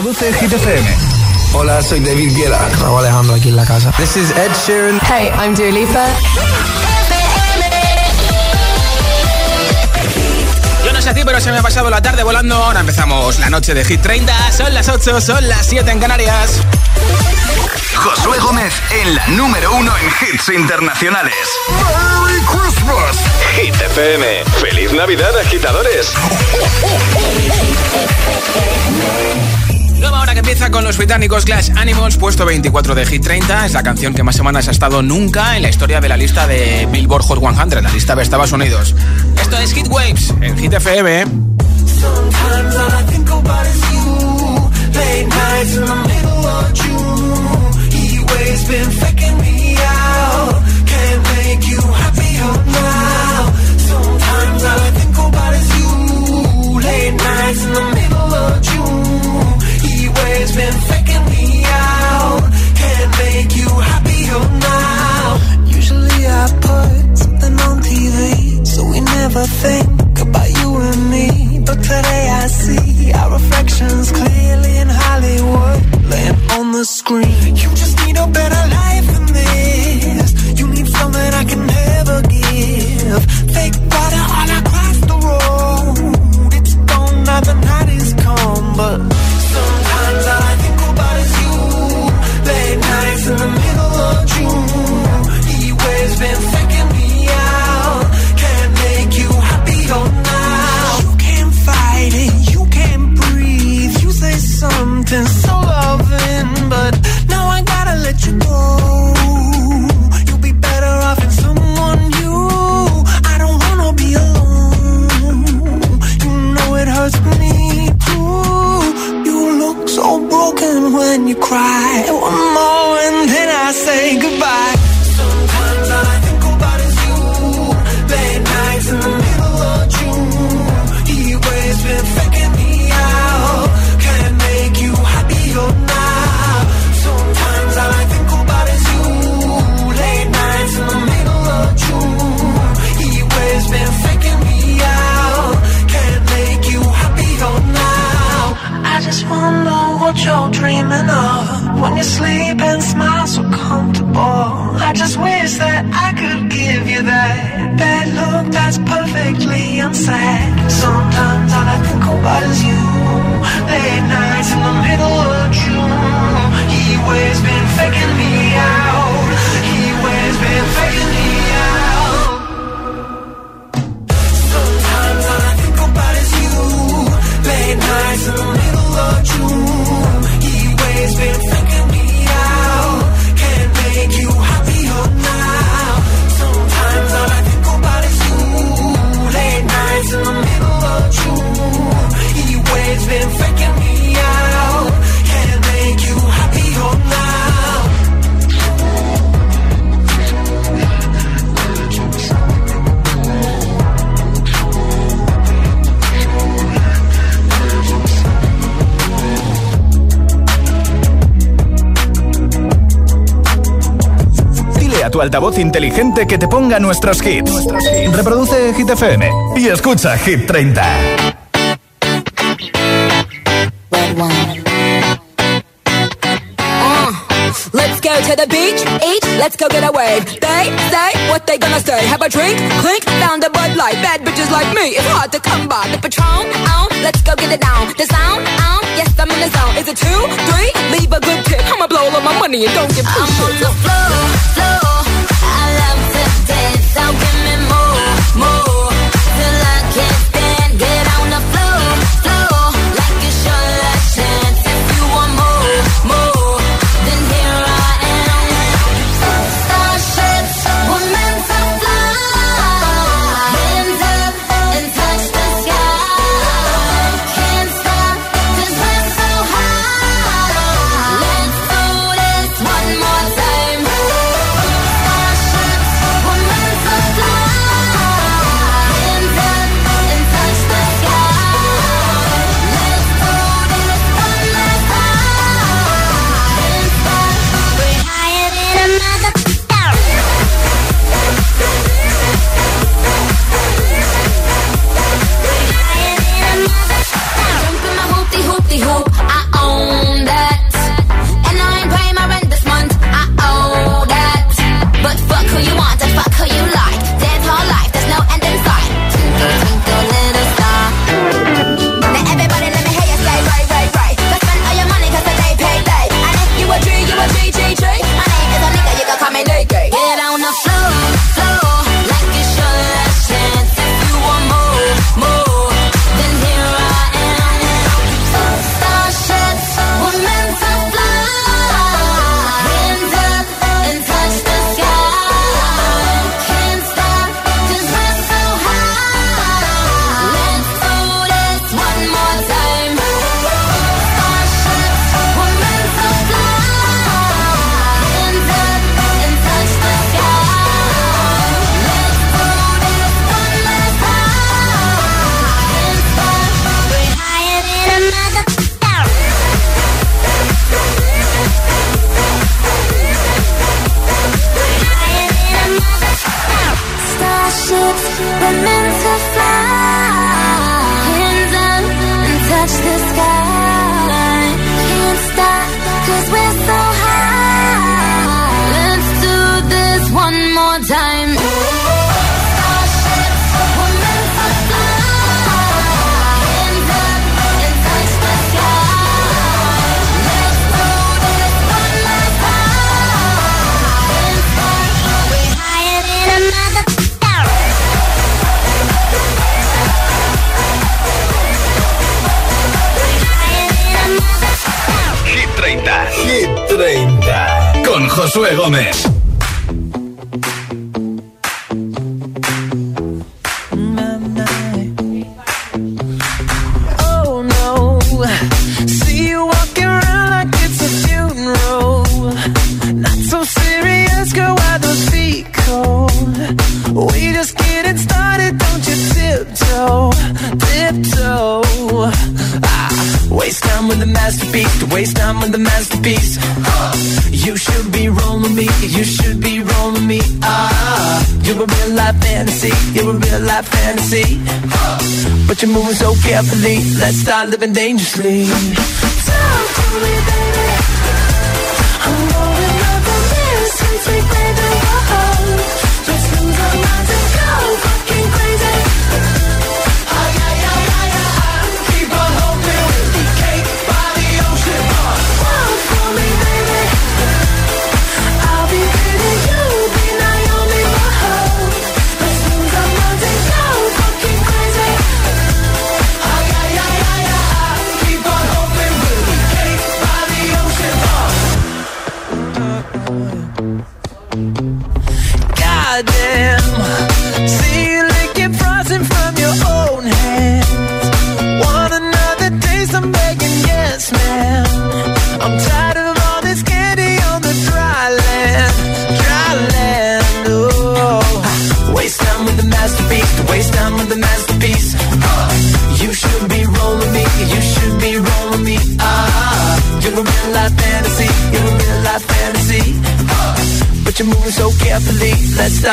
Reproduce Hit FM. Hola, soy David Guetta. Raúl Alejandro aquí en la casa. This is Ed Sheeran. Hey, I'm Dua Lipa. Yo no sé a ti, pero se me ha pasado la tarde volando. Ahora empezamos la noche de Hit 30. Son las 8, son las 7 en Canarias. Josué Gómez en la número uno en hits internacionales. ¡Merry Christmas! Hit FM. ¡Feliz Navidad, agitadores! Nueva hora que empieza con los británicos Clash Animals, puesto 24 de Hit 30. Es la canción que más semanas ha estado nunca en la historia de la lista de Billboard Hot 100, la lista de Estados Unidos. Esto es Hit Waves en Hit FM. Now. Sometimes all I think about is you. Late nights in the middle of June. Waves been faking me out. Can't make you happier now. Usually I put something on TV, so we never think about you and me. But today I see our reflections clearly in Hollywood, laying on the screen. You just need a better life than this. You need something I can never give. Fake water all across the road. It's gone now the night is come, but inteligente que te ponga nuestros hits. Reproduce Hit FM y escucha Hit 30. Let's go to the beach, eat, let's go get a wave. They say what they gonna say. Have a drink, clink, found a Bud Light. Bad bitches like me, it's hard to come by. The Patron, on, let's go get it down. The sound, on, yes I'm in the zone. Is it two, three? Leave a good tip. I'ma blow all my money and don't give two I'm on the floor, floor. I love to dance, so give me more, more. Living dangerously.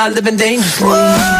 Living dangerously. Talk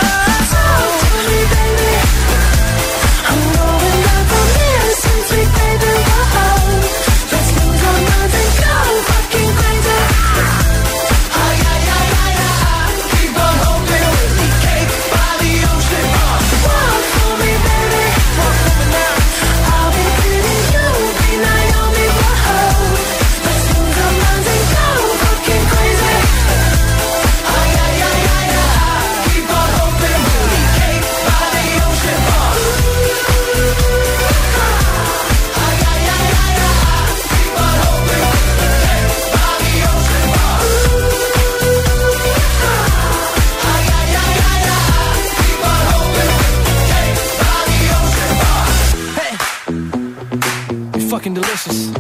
delicious.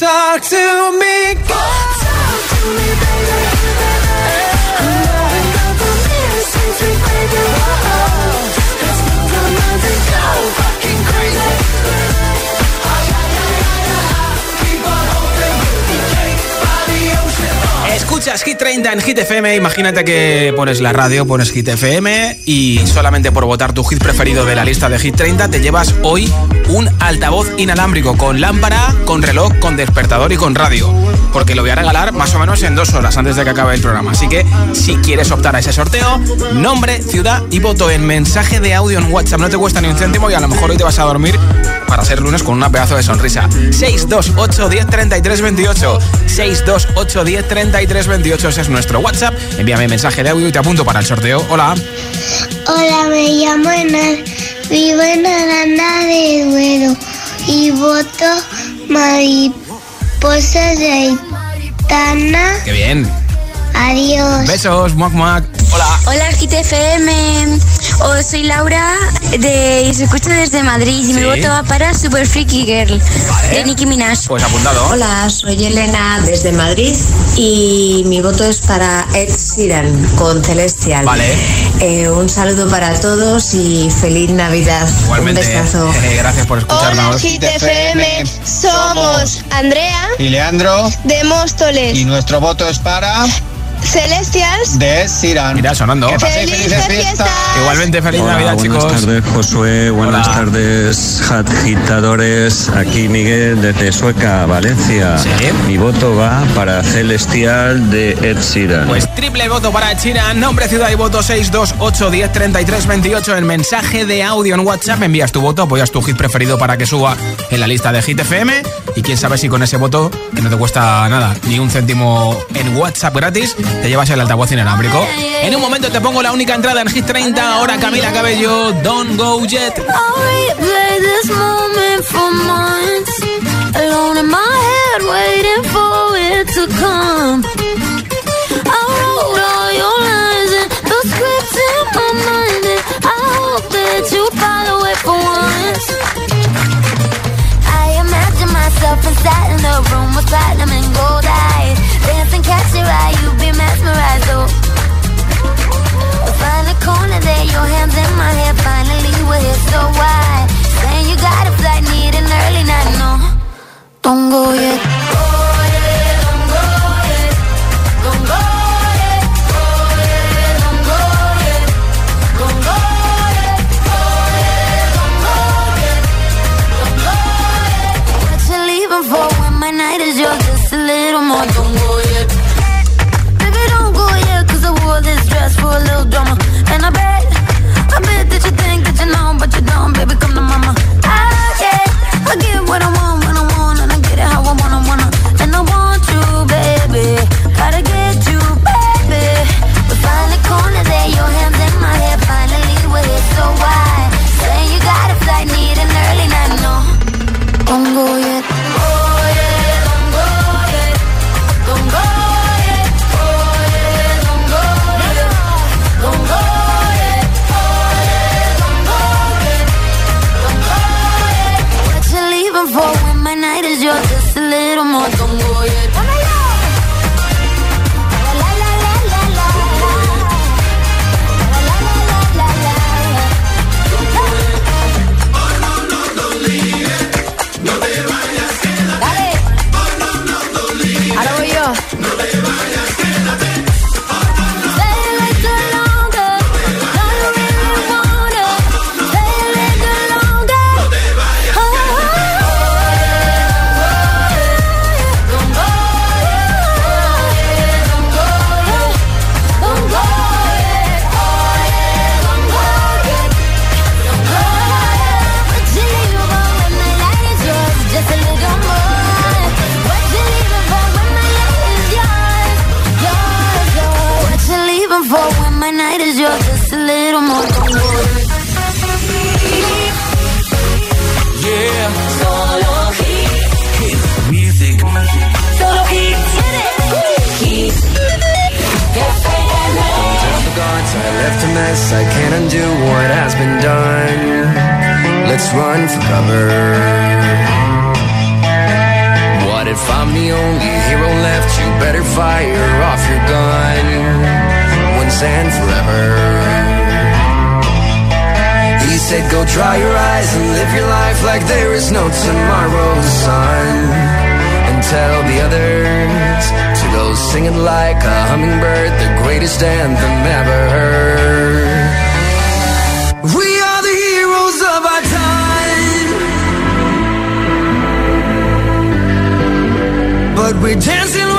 Talk to me, Escuchas Hit 30 en Hit FM. Imagínate que pones la radio, pones Hit FM y solamente por votar tu hit preferido de la lista de Hit 30 te llevas hoy un altavoz inalámbrico con lámpara, con reloj, con despertador y con radio. Porque lo voy a regalar más o menos en dos horas antes de que acabe el programa. Así que si quieres optar a ese sorteo, nombre, ciudad y voto en mensaje de audio en WhatsApp. No te cuesta ni un céntimo y a lo mejor hoy te vas a dormir para ser lunes con una pedazo de sonrisa. 628 10 33 28. 628 10 33 28. Ese es nuestro WhatsApp. Envíame mensaje de audio y te apunto para el sorteo. Hola. Hola, me llamo Enar, vivo en Aranda de Duero y voto mariposas de Aitana. Qué bien. Adiós. Besos, muac muac. Hola. Hola GTFM, oh, soy Laura de, y se escucha desde Madrid y mi voto va para Super Freaky Girl de Nicki Minaj. Pues apuntado. Hola, soy Elena desde Madrid y mi voto es para Ed Sheeran con Celestial. Vale. Eh, un saludo para todos y feliz Navidad. Igualmente. Un besazo. eh, gracias por escucharnos. GTFM, somos Andrea Y Leandro. de Móstoles, Y nuestro voto es para Celestials. de Siran. Mira, sonando. Que paséis ¡Felices felices fiestas! fiestas. Igualmente, feliz Hola, Navidad, buenas chicos. tardes, Josué. Buenas Hola. tardes, agitadores. Aquí Miguel desde Sueca, Valencia. Sí. Mi voto va para Celestial de Ed Sheeran. Pues triple voto para China, nombre, ciudad y voto 628 10 33 28 en mensaje de audio en WhatsApp. Envías tu voto, apoyas tu hit preferido para que suba en la lista de Hit FM. Y quién sabe si con ese voto, que no te cuesta nada, ni un céntimo en WhatsApp gratis, te llevas el altavoz inalámbrico. En un momento te pongo la única entrada en Hit 30, ahora Camila Cabello, Don't Go Jet. myself inside in the room with platinum and gold eyes. Dance and catch your eye, you be mesmerized, oh. Find a corner there, your hands in my hair Finally we're here, so why? Saying you got a flight, need an early night, no. Don't go yet. We're dancing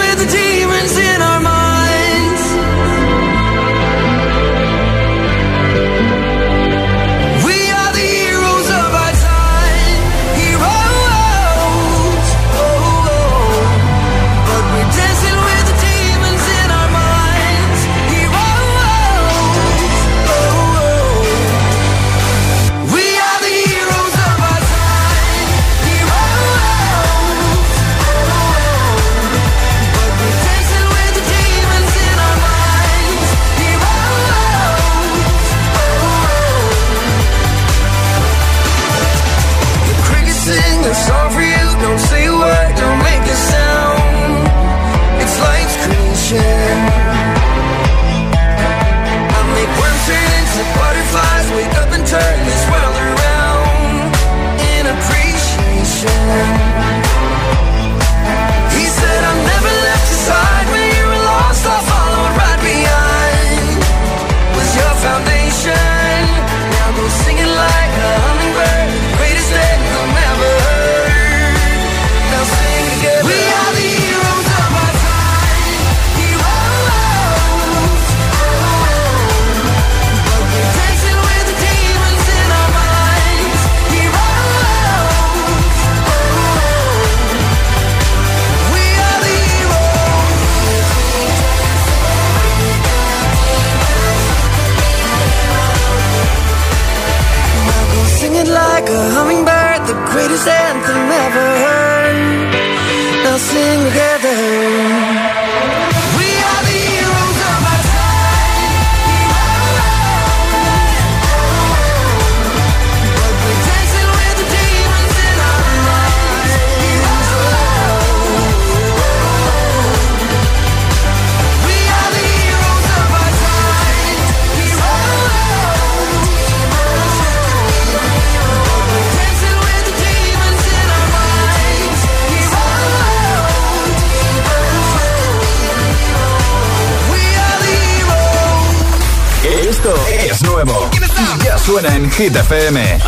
suena en Hit FM.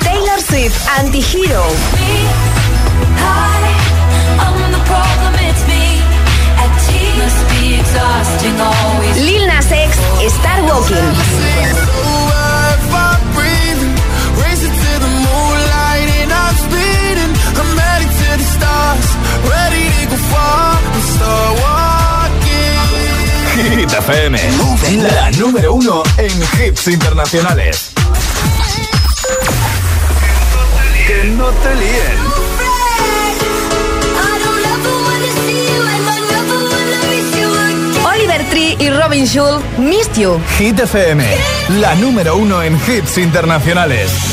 Taylor Swift, Anti-Hero. FM, la número uno en hits internacionales. Que no te líen. Oliver Tree y Robin Schulz, Missed You. Hit FM, la número uno en hits internacionales.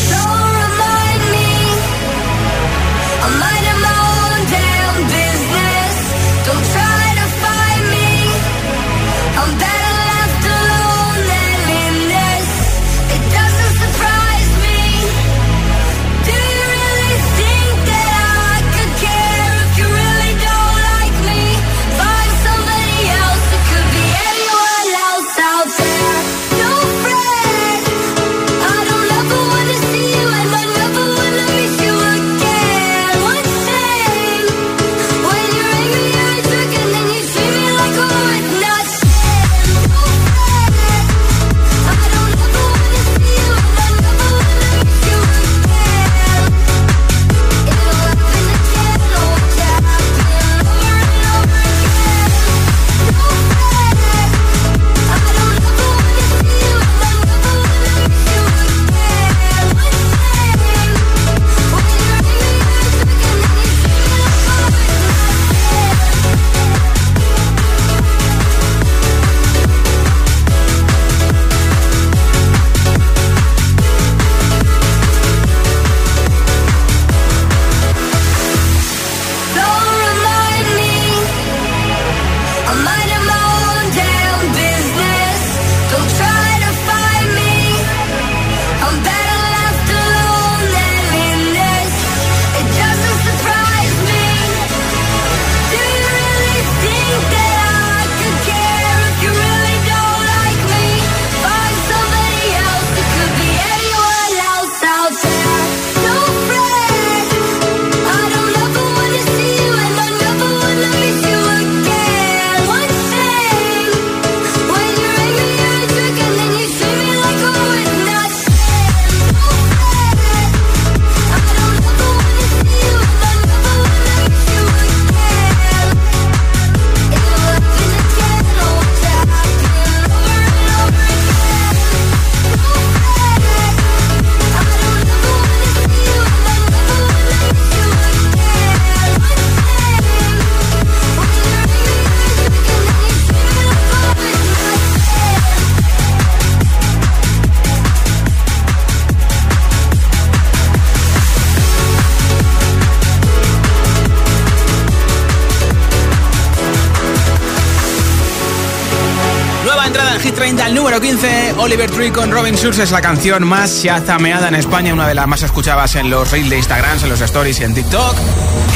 Número 15, Oliver Tree con Robin Schulz es la canción más chazameada en España, una de las más escuchadas en los reels de Instagram, en los stories y en TikTok.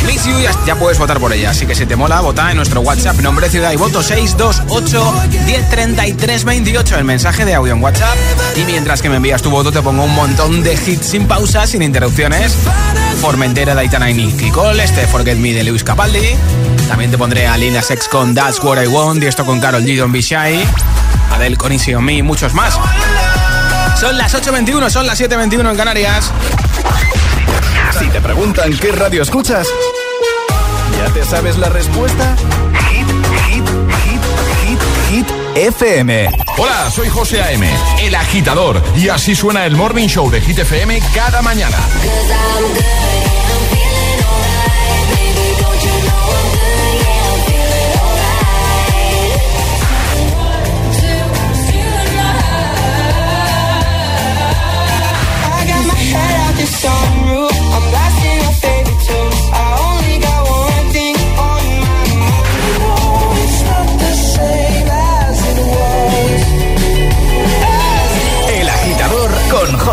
Miss You, ya, puedes votar por ella, así que si te mola, vota en nuestro WhatsApp, nombre, ciudad y voto 628 1033 28, el mensaje de audio en WhatsApp. Y mientras que me envías tu voto, te pongo un montón de hits sin pausa, sin interrupciones. Formentera de Aitana y Nicky Cole, este Forget Me de Lewis Capaldi. También te pondré a Lina Sex con That's What I Want y esto con Carol G. Don't Be Shy. Adele con Easy On Me y muchos más. Son las 8.21, son las 7.21 en Canarias. Si te preguntan qué radio escuchas, ¿ya te sabes la respuesta? Hit, hit, hit, hit, hit, FM. Hola, soy José A.M., el agitador, y así suena el Morning Show de Hit FM cada mañana.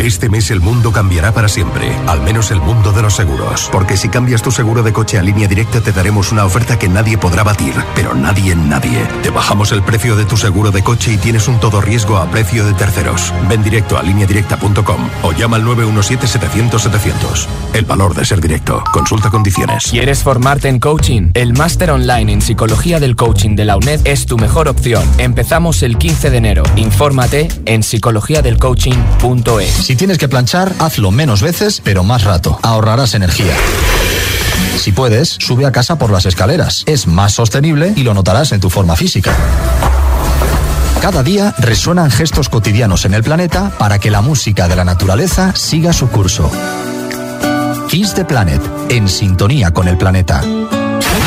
Este mes el mundo cambiará para siempre, al menos el mundo de los seguros. Porque si cambias tu seguro de coche a línea directa te daremos una oferta que nadie podrá batir, pero nadie en nadie. Te bajamos el precio de tu seguro de coche y tienes un todo riesgo a precio de terceros. Ven directo a lineadirecta.com o llama al 917-700-700. El valor de ser directo. Consulta condiciones. ¿Quieres formarte en coaching? El máster online en psicología del coaching de la UNED es tu mejor opción. Empezamos el 15 de enero. Infórmate en psicologiadelcoaching.es. Si tienes que planchar, hazlo menos veces, pero más rato. Ahorrarás energía. Si puedes, sube a casa por las escaleras. Es más sostenible y lo notarás en tu forma física. Cada día resuenan gestos cotidianos en el planeta para que la música de la naturaleza siga su curso. Kiss the Planet, en sintonía con el planeta.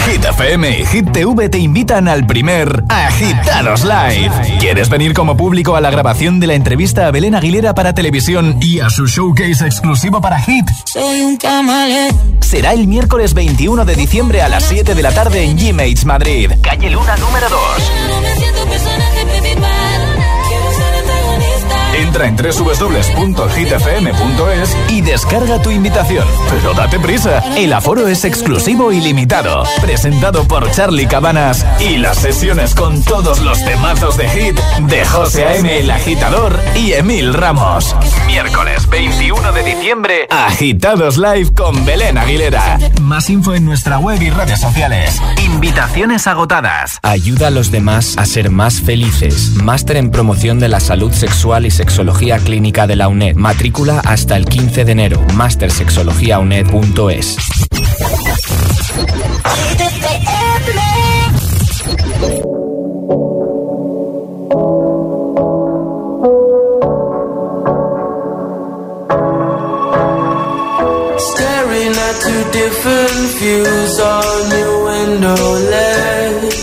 Hit FM y Hit TV te invitan al primer Agitados Live. ¿Quieres venir como público a la grabación de la entrevista a Belén Aguilera para televisión y a su showcase exclusivo para Hit? Soy un camaleón. Será el miércoles 21 de diciembre a las 7 de la tarde en G-Mates Madrid. Calle Luna número 2. Entra en www.hitfm.es y descarga tu invitación. Pero date prisa, el aforo es exclusivo y limitado. Presentado por Charlie Cabanas y las sesiones con todos los temazos de hit de José A.M. el Agitador y Emil Ramos. Miércoles 21 de diciembre, Agitados Live con Belén Aguilera. Más info en nuestra web y redes sociales. Invitaciones agotadas. Ayuda a los demás a ser más felices. Máster en promoción de la salud sexual y sexología clínica de la UNED. Matrícula hasta el 15 de enero. Mastersexologiauned.es. Staring at two different views on your window ledge.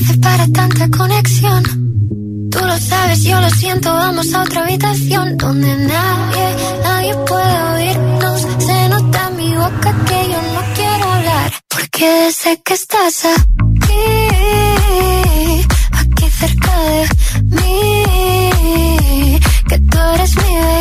Hace para tanta conexión? Tú lo sabes, yo lo siento, vamos a otra habitación donde nadie, nadie puede oírnos. Se nota en mi boca que yo no quiero hablar, porque sé que estás aquí, aquí cerca de mí, que tú eres mi baby.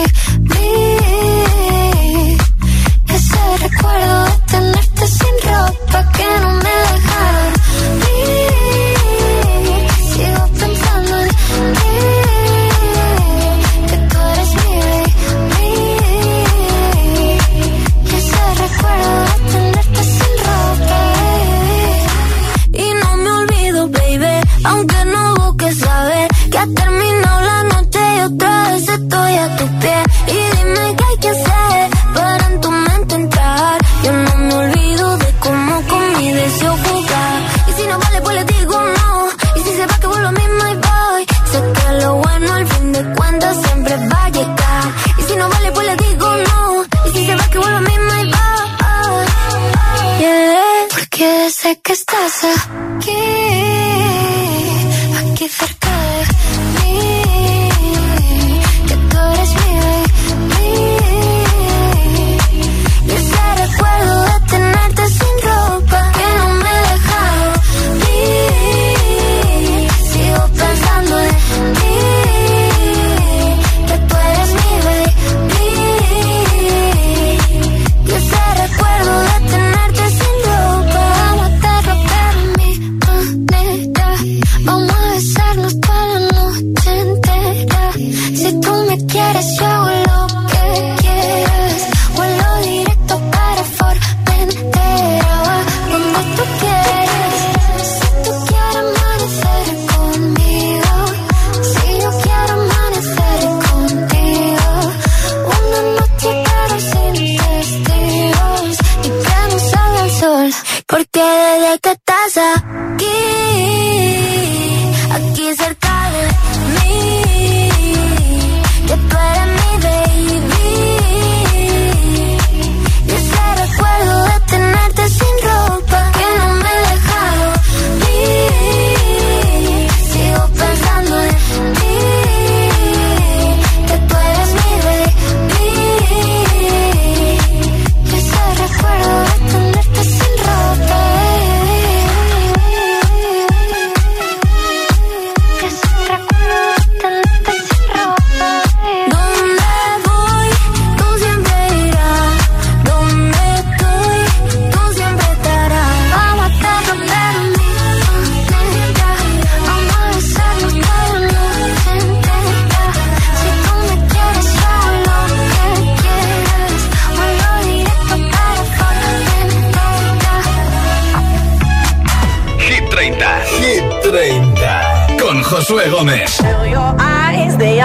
30. Con Josué Gómez. Your eyes, they.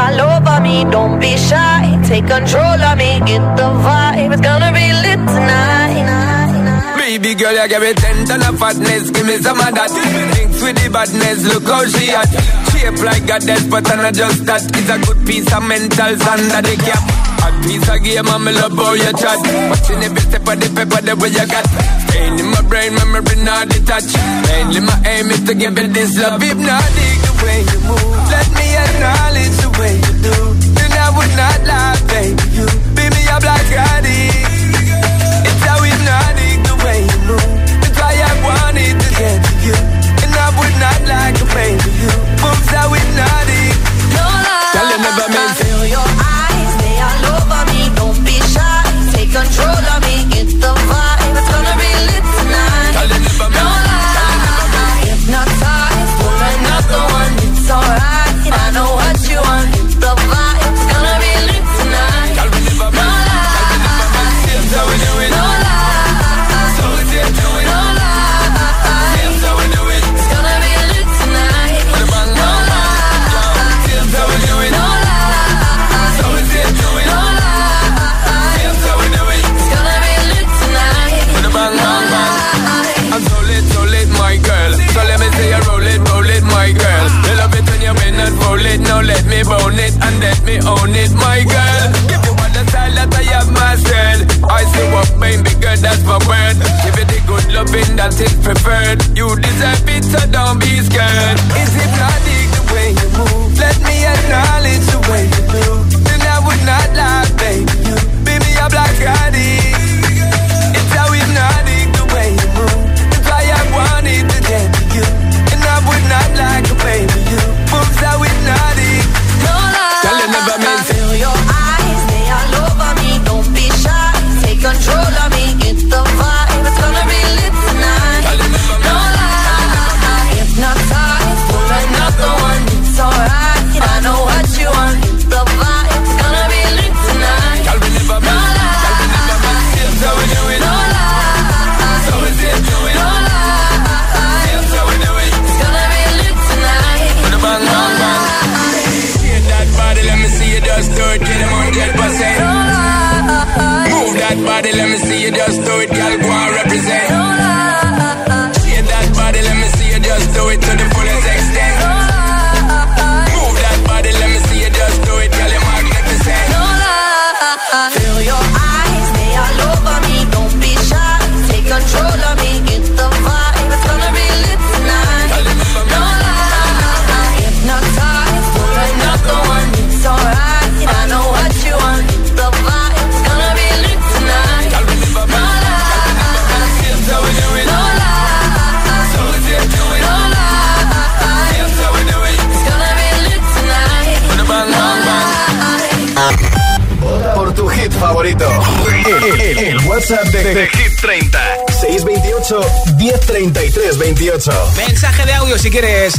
Don't be shy, take control of me. Get the vibe, it's gonna be lit tonight. Baby girl, you give me ten fatness, give me some of that. Mix with the badness, look how she at. Shape like a death, but I'm that. It's a good piece of mental under the cap. Piece of game and me love how you chat. Watching every step of the paper the way you got. Stain in my brain, memory not detached. Mainly my aim is to give it this love. If not dig the way you move Let me acknowledge the way you do. Then I would not lie, baby You beat me a black I It's how hypnotic the way you move. That's why I wanted to get to you. And I would not like to a baby. You Moves how not. that is preferred. You deserve it, so don't be scared. Is it bloody?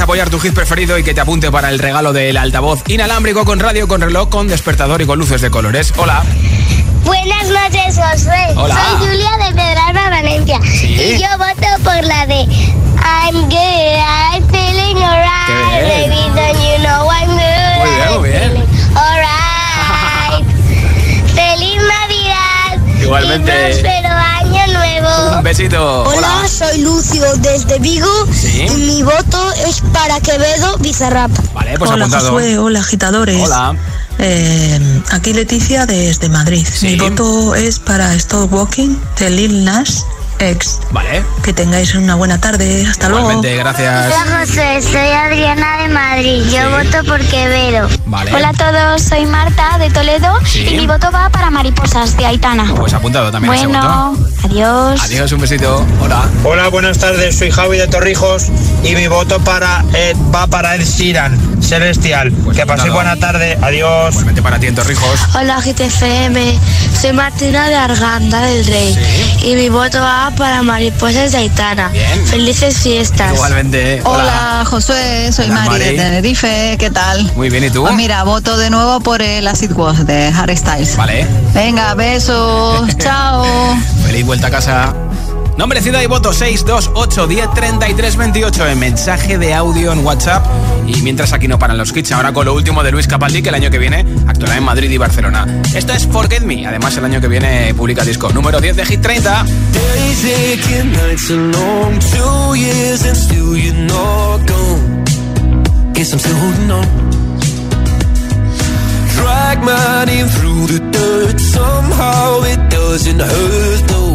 Apoyar tu hit preferido y que te apunte para el regalo del altavoz inalámbrico con radio, con reloj, con despertador y con luces de colores. Hola. Buenas noches, Josué. Hola. Soy Julia de Pedralba, Valencia. Y yo voto por la de I'm good, I'm feeling alright. Baby, don't you know I'm good? Muy bien, muy bien. Alright. ¡Feliz Navidad! Igualmente. Un besito. Hola, soy Lucio desde Vigo. Sí. Y mi voto es para Quevedo Bizarrap. Vale, pues hola apuntado. Josué, hola agitadores. Hola. Eh, aquí Leticia desde Madrid. Mi voto es para Stop Walking de Lil Nas X. Vale. Que tengáis una buena tarde. Hasta luego. Igualmente, gracias. Hola José, soy Adriana de Madrid. Yo voto por Quevedo. Vale. Hola a todos, soy Marta de Toledo Sí. y mi voto va para Mariposas de Aitana. Pues apuntado también Bueno, adiós. Adiós, un besito. Hola. Hola, buenas tardes. Soy Javi de Torrijos y mi voto para Ed, va para Ed Sheeran, Celestial. que paséis buena tarde. Adiós. Igualmente para ti en Torrijos. Hola GTFM, soy Martina de Arganda del Rey y mi voto va para Mariposas de Aitana. Bien. Felices fiestas. Igualmente. Hola, Josué, soy Hola, Mari, Mari. de Tenerife, ¿qué tal? Muy bien, ¿y tú? Pues mira, voto de nuevo por el Acid Wash de Harry Styles. Vale. Venga, besos, chao. Feliz vuelta a casa. Nombre, ciudad y voto 628 10 33 28 en mensaje de audio en WhatsApp. Y mientras aquí no paran los hits, ahora con lo último de Luis Capaldi, que el año que viene actuará en Madrid y Barcelona. Esto es Forget Me. Además, el año que viene publica disco número 10 de Hit 30. Days aching, nights are long, two years and still you're not gone. Guess I'm still holding on. Drag my through the dirt, somehow it doesn't hurt though.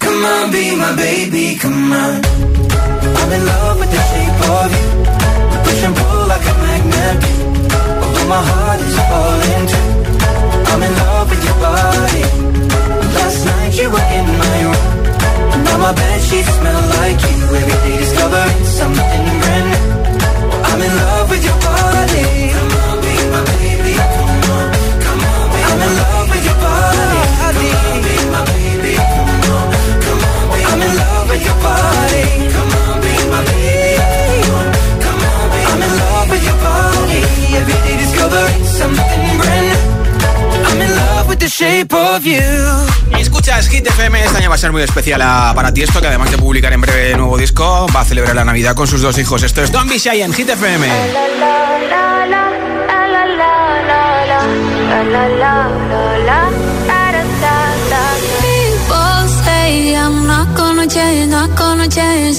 Come on, be my baby, come on. I'm in love with the shape of you. We push and pull like a magnet. Although my heart is falling too. I'm in love with your body. Last night you were in my room. Now my bed sheets smell like you. Every day discovering something brand new. I'm in love with your body. Come on, be my baby. Something brand new. I'm in love with the shape of you. Escuchas Hit FM, este año va a ser muy especial a- para ti esto, que además de publicar en breve nuevo disco, va a celebrar la Navidad con sus dos hijos. Esto es Don't Be Shy en Hit FM. People say I'm not gonna change, not gonna change.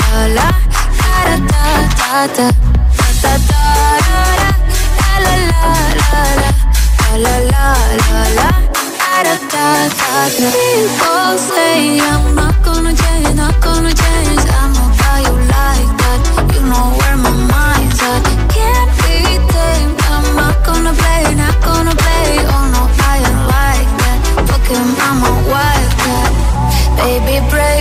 La la da da da da da da da la la la la la la la la da da da da. People say I'm not gonna change, not gonna change. I know how you like that. You know where my mind's at. Can't be tamed. I'm not gonna play, not gonna play. Oh no, I ain't like that. Fuck him, I'm a wildcat. Baby, break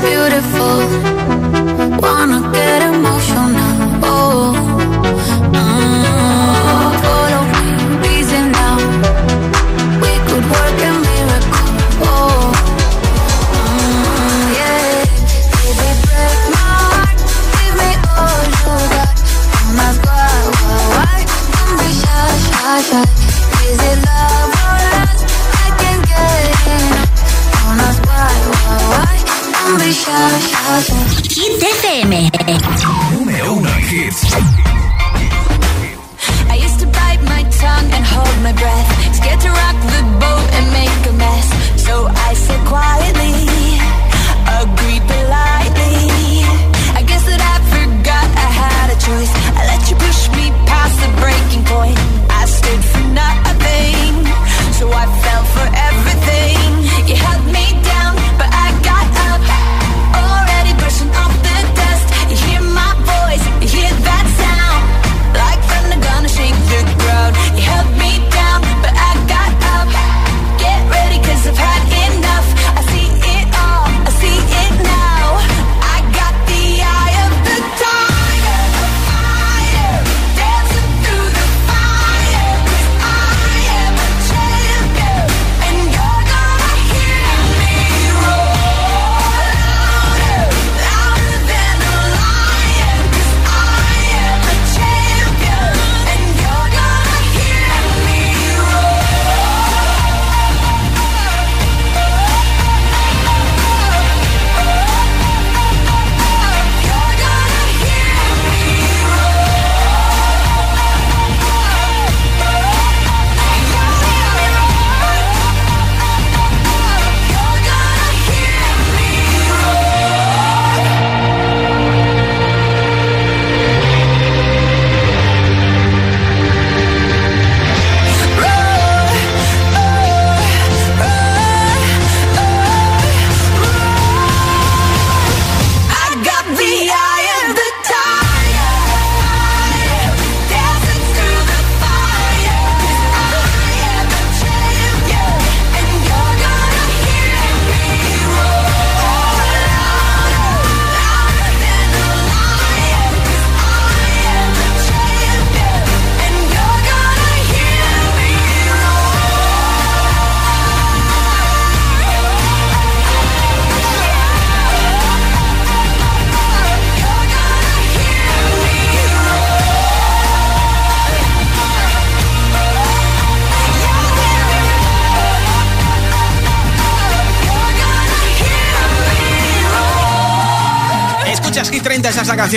beautiful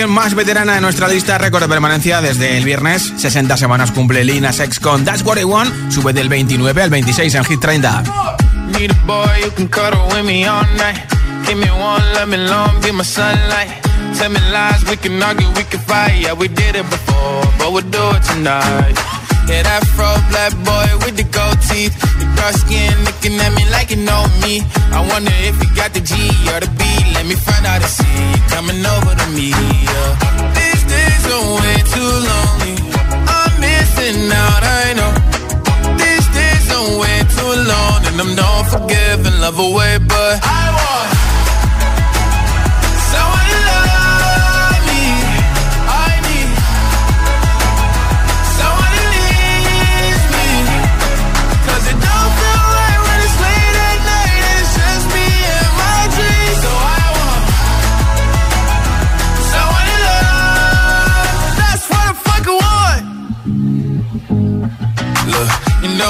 más veterana de nuestra lista récord de permanencia desde el viernes. 60 semanas cumple Lina Sex con That's What I. Sube del 29 al 26 en Hit 30. Need a boy you wonder if got the G or the B. Let me find out and see you coming over to me. These days are way too lonely. I'm missing out, I know. These days are way too long, and I'm not forgiving, love away, but I want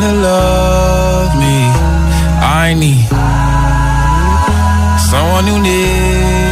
to love me. I need someone who needs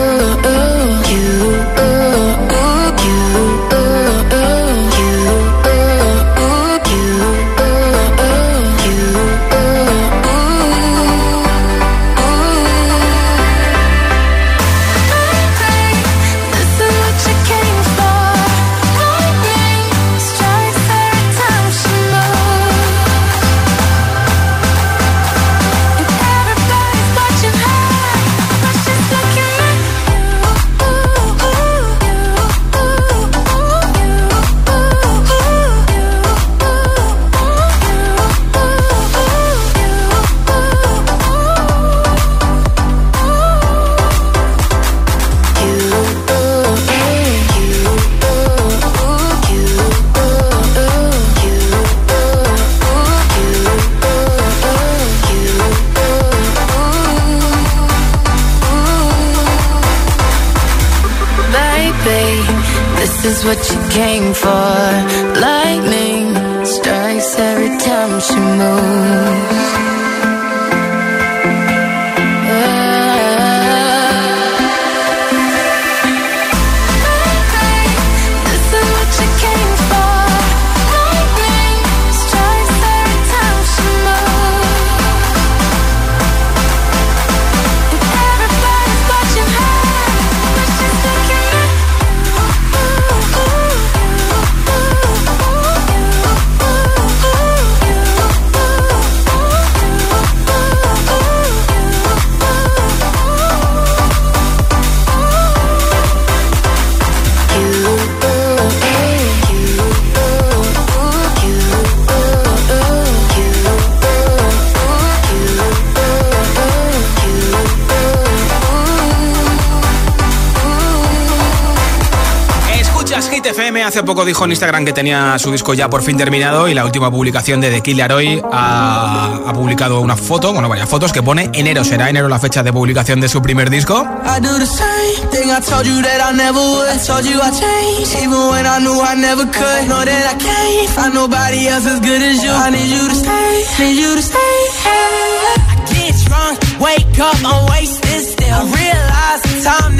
FM hace poco dijo en Instagram que tenía su disco ya por fin terminado y la última publicación de The Killer hoy ha, publicado una foto, bueno, varias fotos que pone enero. ¿Será enero la fecha de publicación de su primer disco? I do the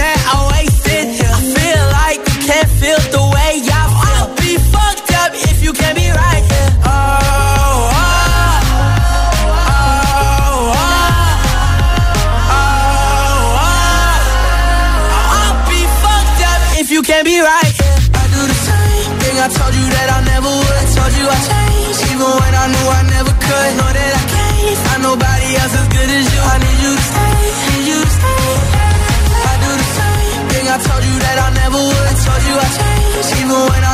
that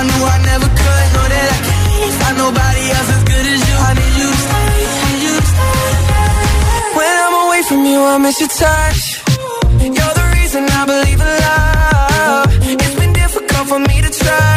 knew I never could. Know that I can't find nobody else as good as you. I need you to stay, need you to stay. When I'm away from you, I miss your touch. You're the reason I believe in love. It's been difficult for me to trust.